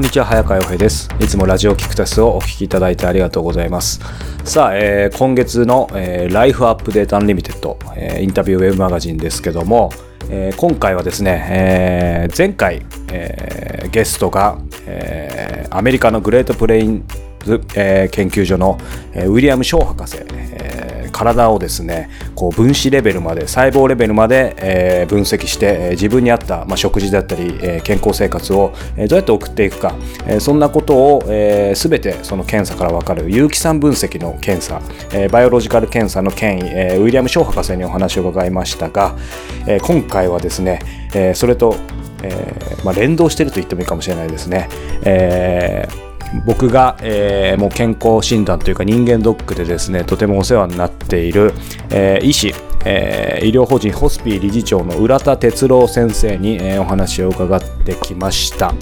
こんにちは早川洋平です。いつもラジオキクタスをお聞きいただいてありがとうございます。さあ、えー、今月の、えー、ライフアップデートアンリミテッド、えー、インタビューウェブマガジンですけども、えー、今回はですね、えー、前回、えー、ゲストが、えー、アメリカのグレートプレインズ、えー、研究所の、えー、ウィリアム・ショー博士、体をですねこう分子レベルまで細胞レベルまで、え、分析して、え、自分に合った、ま、食事だったり、え、健康生活を、え、どうやって送っていくか、え、そんなことを、えー、全てその検査から分かる有機酸分析の検査、え、バイオロジカル検査の権威、え、ウィリアム・ショー博士にお話を伺いましたが、え、今回はですね、え、それと、えーまあ、連動してると言ってもいいかもしれないですね。えー僕が、えー、もう健康診断というか人間ドックでですねとてもお世話になっている、えー、医師、えー、医療法人ホスピー理事長の浦田哲郎先生に、え、お話を伺ってきました。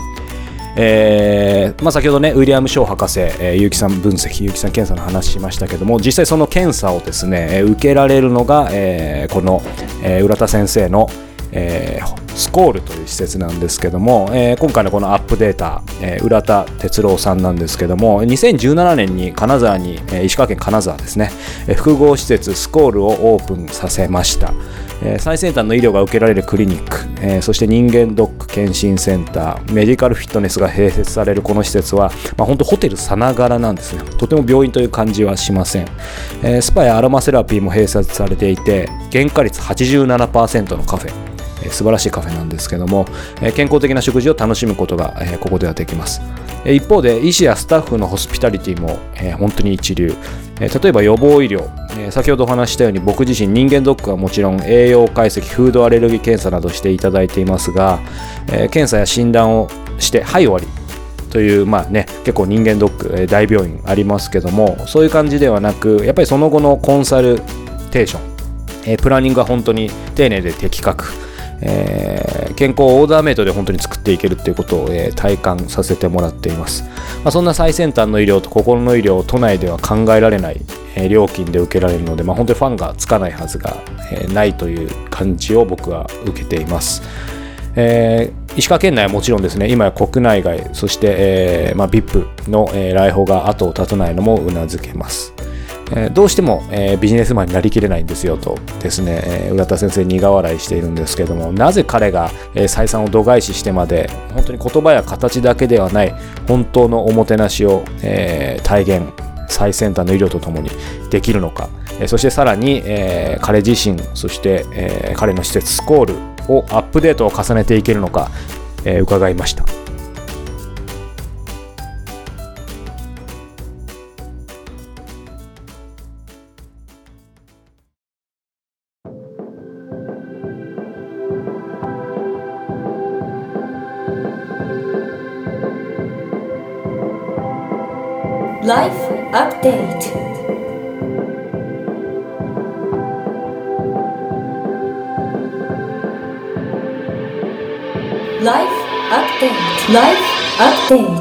えーまあ、先ほどねウィリアム・ショー博士、えー、有機酸分析有機酸検査の話しましたけども実際その検査をですね受けられるのが、えー、この、えー、浦田先生の、えー、スコールという施設なんですけども、えー、今回のこのアップデータ、えー、浦田哲郎さんなんですけども2017年に金沢に、えー、石川県金沢ですね、えー、複合施設スコールをオープンさせました、えー、最先端の医療が受けられるクリニック、えー、そして人間ドック検診センターメディカルフィットネスが併設されるこの施設は、まあ、本当ホテルさながらなんですね。とても病院という感じはしません、えー、スパやアロマセラピーも併設されていて原価率87%のカフェ。え素晴らしいカフェなんですけども、え健康的な食事を楽しむことが、えここではできます、え一方で医師やスタッフのホスピタリティも、え本当に一流、え例えば予防医療、え先ほどお話したように僕自身人間ドックはもちろん栄養解析フードアレルギー検査などしていただいていますが、え検査や診断をしてはい終わり。という、まあね、結構人間ドック、え大病院ありますけどもそういう感じではなくやっぱりその後のコンサルテーション、えプランニングは本当に丁寧で的確。えー、健康をオーダーメイドで本当に作っていけるっていうことを、えー、体感させてもらっています、まあ、そんな最先端の医療と心の医療を都内では考えられない、えー、料金で受けられるので、まあ、本当にファンがつかないはずが、え、ないという感じを僕は受けていますえー、石川県内はもちろんですね、今や国内外、そして、えーまあ、VIP の、えー、来訪が後を絶たないのもうなずけます。えどうしても、えビジネスマンになりきれないんですよとですね、え浦田先生苦笑いしているんですけどもなぜ彼が、え採算を度外視してまで本当に言葉や形だけではない本当のおもてなしを、え体現最先端の医療とともにできるのか、えそしてさらに、え彼自身そして、え彼の施設スコールをアップデートを重ねていけるのか、え伺いました。Update. Life Update. Life Update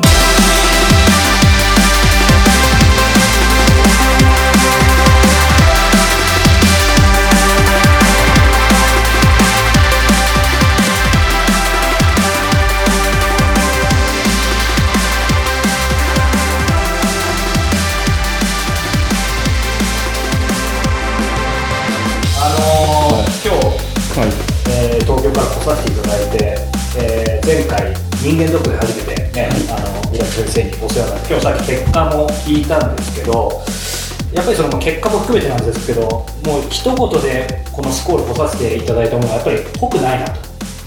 させていただいて、えー、前回人間ドックで初めてね、あの浦先生にお世話になって今日さっき結果も聞いたんですけどやっぱりその結果も含めてなんですけどもう一言でこのスコールをさせていただいたものはやっぱり濃くないなと。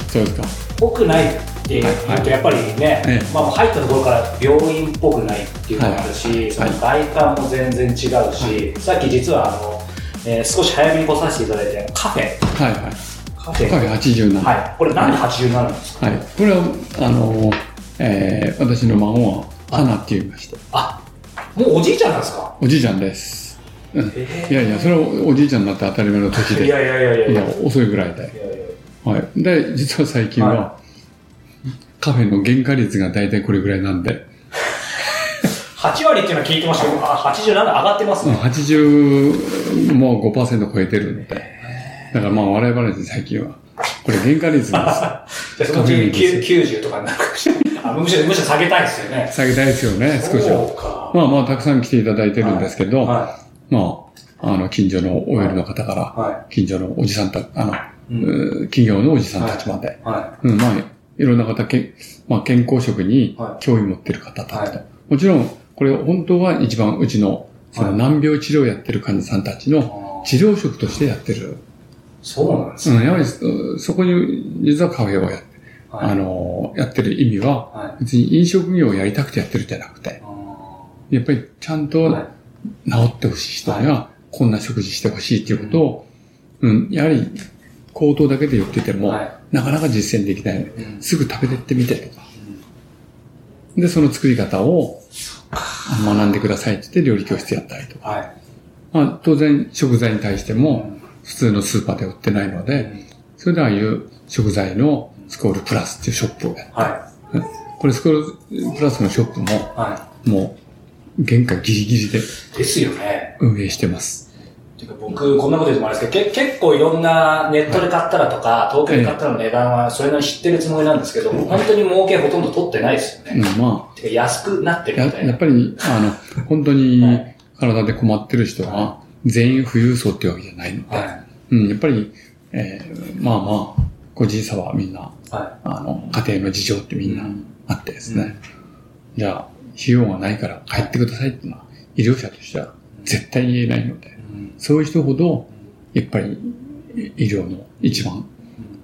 そうですか。濃くないっていうとやっぱりね、はいまあ、入ったところから病院っぽくないっていうのもあるし、はい、その外観も全然違うし、はい、さっき実はあの、えー、少し早めに来させていただいてカフェ、はい。はいカフェ。87はい。これなんで87なんですか、はい、これはあの、えー、私の孫は花って言いましたあもうおじいちゃんなんですか？おじいちゃんです。いやいやそれはおじいちゃんになって当たり前の年で。いやいやいやいや。遅いぐらいで。はい、で実は最近は、はい、カフェの原価率が大体これぐらいなんで。8割っていうのは聞いてましたけど、あ、87上がってますね。80もう5%超えてるんで。だからまあ我々で最近は、これ原価率です。じゃあそのうち90とかになるかもしれない。あむしろ、むしろ下げたいですよね。下げたいですよね、少しは。まあまあ、たくさん来ていただいてるんですけど、はまあ、あの、近所の OL の方から、近所のおじさんた、あの、企業のおじさんたちまで、はうん、まあ、いろんな方、けまあ、健康食にはい興味持ってる方たちと。はもちろん、これ本当は一番うちの、そのはい難病治療をやってる患者さんたちい。の治療食としてやってる。そうなんですね。うん、やはり、そそこに、実はカフェをやって、はいあの、やってる意味は、はい。別に飲食業をやりたくてやってるんじゃなくて、あやっぱりちゃんと治ってほしい人には、こんな食事してほしいっていうことを、うん、やはり、口頭だけで言ってても、はいなかなか実践できない。うんすぐ食べてってみてとか。で、その作り方を学んでくださいって言って料理教室やったりとか。はい。まあ、当然食材に対してうもん普通のスーパーで売ってないので、それでああいう食材のスコールプラスっていうショップをやる。はこれスコールプラスのショップもい。はもう原価ギリギリでい。ですよね。運営してます。てか僕、こんなこと言うともあれですけど、け結構いろんなネットで買ったらとか、東京で買ったらの値段はそれなりに知ってるつもりなんですけど、本当に儲けほとんど取ってないですようんね。、まてか安くなってあ、やるみたいな。やっぱり、あの、本当はにい体で困ってる人は全員富裕層ってわけじゃないので、はうん、やっぱり、えーまあまあ、個人差はみんな、い。はあの、家庭の事情ってみい。んなあってですね。じゃあ、費用がないから帰ってくださいっていうのは、医療者としては絶対言えないので、うん。そういう人ほど、やっぱり医療の一番、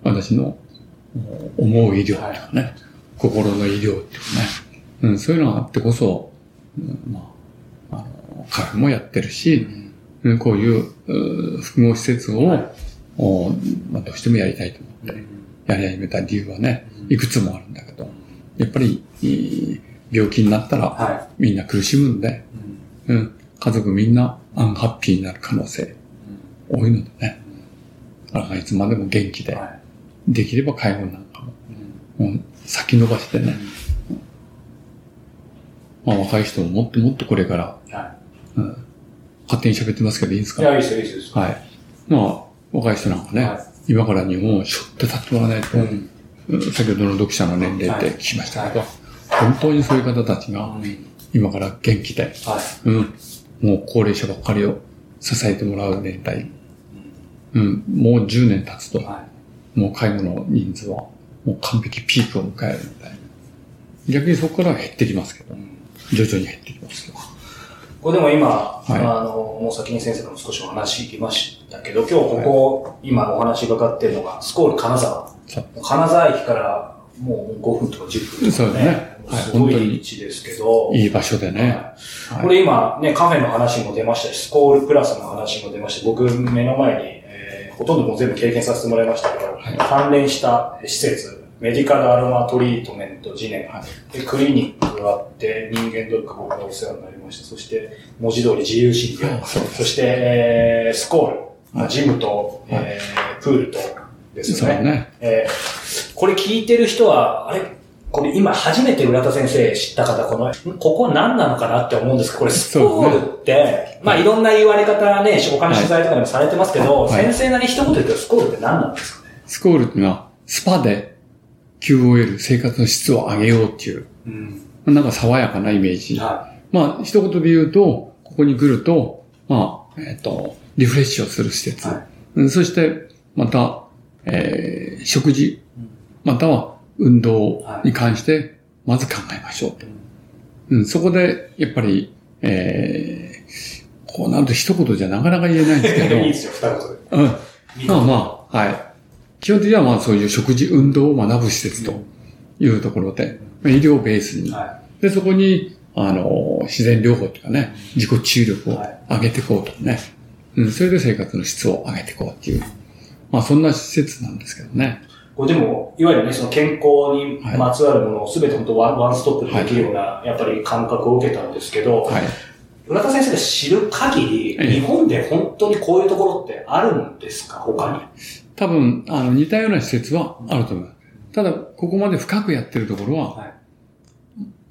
私の思う医療というかね、心の医療っていうかね、うん、そういうのがあってこそ、うんまあ、あの、カフェもやってるし、うんこういうう複合施設を、はい。おまあ、どうしてもやりたいと思って、やり始めた理由はね、いくつもあるんだけど、やっぱり、病気になったら、はみんな苦しむんで、い。うん、家族みんなアンハッピーになる可能性多いのでね。だからいつまでも元気で、はできれば介護なんかも、い。もう先延ばしてね、まあ若い人ももっともっとこれから、勝手に喋ってますけどいいですい。いや、かいいですよ、いいですよ。はい。まあ、若い人なんかね、は今から日本を背負って立ってもらわないと、うんうん先ほどの読者の年齢って聞きましたけど、本当にそういう方たちが今から元気で、はい。うん、もう高齢者ばっかりを支えてもらう年代、うん、もう10年経つと、はもう介護の人数はもう完璧ピークを迎えるみたいな。逆にそこからは減ってきますけどい。、徐々に減ってきますけど。これでも今、い。あの、もう先に先生も少しお話聞きましたけど、今日ここ、今お話伺ってるのが、スコール金沢。金沢駅からもう5分とか10分とかね。そうですね。はい。すごい位置ですけど。いい場所でね。はい。これ今ね、カフェの話も出ましたし、スコールプラスの話も出まして、僕目の前に、えーほとんどもう全部経験させてもらいましたけど、はい。関連した施設、メディカルアロマトリートメント、次年、はい。でクリニックがあって、人間ドック僕がお世話になりました。そして、文字通り自由診療。そうですそして、えースコール、まあはい。ジムと、はい。えープールとですよね。ね。えーこれ聞いてる人は、あれ？これ今初めて浦田先生知った方、この、んここ何なのかなって思うんですけど、これスコールって、まあい。ろんな言われ方ね、他の取材とかでもされてますけど、はい。先生なり一言で言うとスコールって何なんですかね？スコールっていうのは、スパで QOL、生活の質を上げようっていう、うん。なんか爽やかなイメージ。はまあ、一言で言うと、ここに来ると、まあ、えっ、と、リフレッシュをする施設。はいうんそして、また、えー食事、または運動に関して、まず考えましょうと。うん、そこで、やっぱり、えーこうなると一言じゃなかなか言えないんですけど、い。いいですよ、二言で。うん、まあまあ、はい。基本的にはまあそういう食事、運動を学ぶ施設というところで、まあ医療ベースに、はで、そこに、あの、自然療法というかね、自己治癒力を上げていこうとね、うん、それで生活の質を上げていこうっていう、まあそんな施設なんですけどね。い。これでも、いわゆるね、その健康にまつわるものを全て本当ワンワンストップでできるような、やっぱり感覚を受けたんですけど、はい。浦田先生が知る限り、ええ。日本で本当にこういうところってあるんですか？他に。多分、あの、似たような施設はあると思います。ただ、ここまで深くやってるところは、はい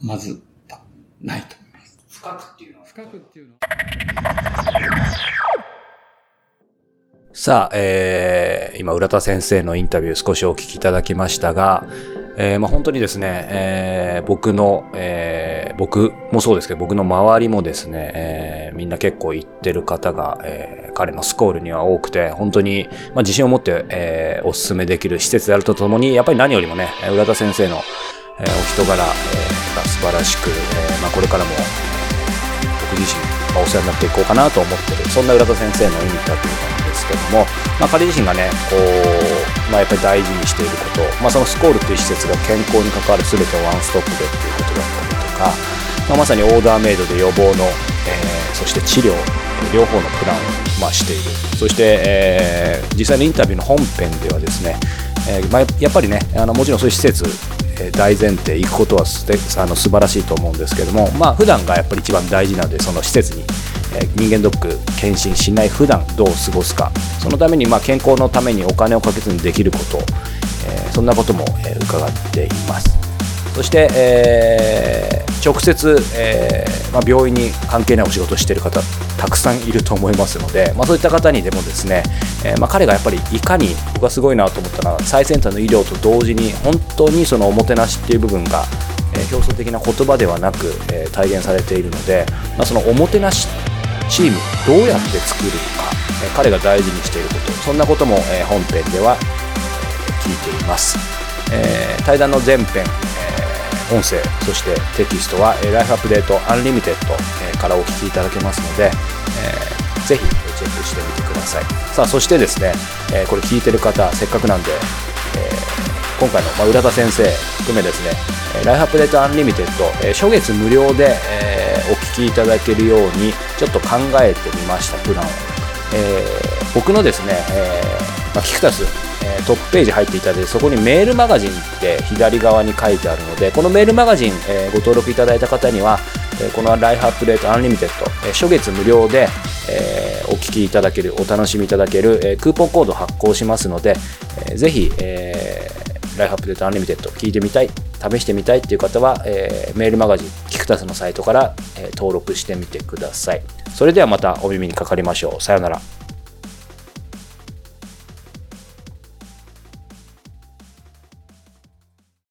まず、たないと思います。深くっていうのは。深くっていうのは、さあ、えー、今、浦田先生のインタビュー少しお聞きいただきましたが、えー、まあ、本当にですね、えー、僕の、えー、僕もそうですけど、僕の周りもですね、え、みんな結構行ってる方が、え、彼のスコールには多くて、本当に、まあ、自信を持って、えー、お勧めできる施設であるとともに、やっぱり何よりもね、浦田先生の、え、お人柄、え、が素晴らしく、えまあ、これからも、僕自身、ま、お世話になっていこうかなと思ってる、そんな浦田先生のインタビューですけども、まあ、彼自身がね、こう、まあ、やっぱり大事にしていること、まあ、そのスコールという施設が健康に関わる全てをワンストップでっていうことだったりとか、まあ、まさにオーダーメイドで予防の、えー、そして治療、両方のプランを、まあ、している。そして、えー、実際のインタビューの本編ではですね、えーまあ、やっぱりねあのもちろんそういう施設大前提行くことはすあの素晴らしいと思うんですけどもまあ普段がやっぱり一番大事なのでその施設に、人間ドック検診しない普段どう過ごすかそのためにま健康のためにお金をかけずにできること、そんなことも、え伺っています。そして、えー、直接、えーまあ、病院に関係ないお仕事をしている方たくさんいると思いますので、まあ、そういった方にでもですね、えーまあ、彼がやっぱりいかに僕はすごいなと思ったのは最先端の医療と同時に本当にそのおもてなしっていう部分が、え、表層的な言葉ではなく、え、体現されているので、まあ、そのおもてなしチームどうやって作るのか、え、彼が大事にしていることそんなことも、え、本編では、え、聞いています、え、対談の前編、え音声そしてテキストは、えライフアップデートアンリミテッド、えからお聞きいただけますので、えー、ぜひチェックしてみてください。さあそしてですね、えこれ聞いてる方せっかくなんで、え今回の、まあ、浦田先生含めですねライフアップデートアンリミテッド、え初月無料で、えお聞きいただけるようにちょっと考えてみましたプランを、え僕のですね、えまあ、キクタスえトップページ入っていただいてそこにメールマガジンって左側に書いてあるのでこのメールマガジン、えご登録いただいた方には、えこのライフアップデートアンリミテッド、え初月無料で、えお聞きいただけるお楽しみいただける、えクーポンコード発行しますので、えぜひ、えライフアップデートアンリミテッド聞いてみたい試してみたいっていう方は、えメールマガジンキクタスのサイトから、え登録してみてください。それではまたお耳にかかりましょう。さよなら。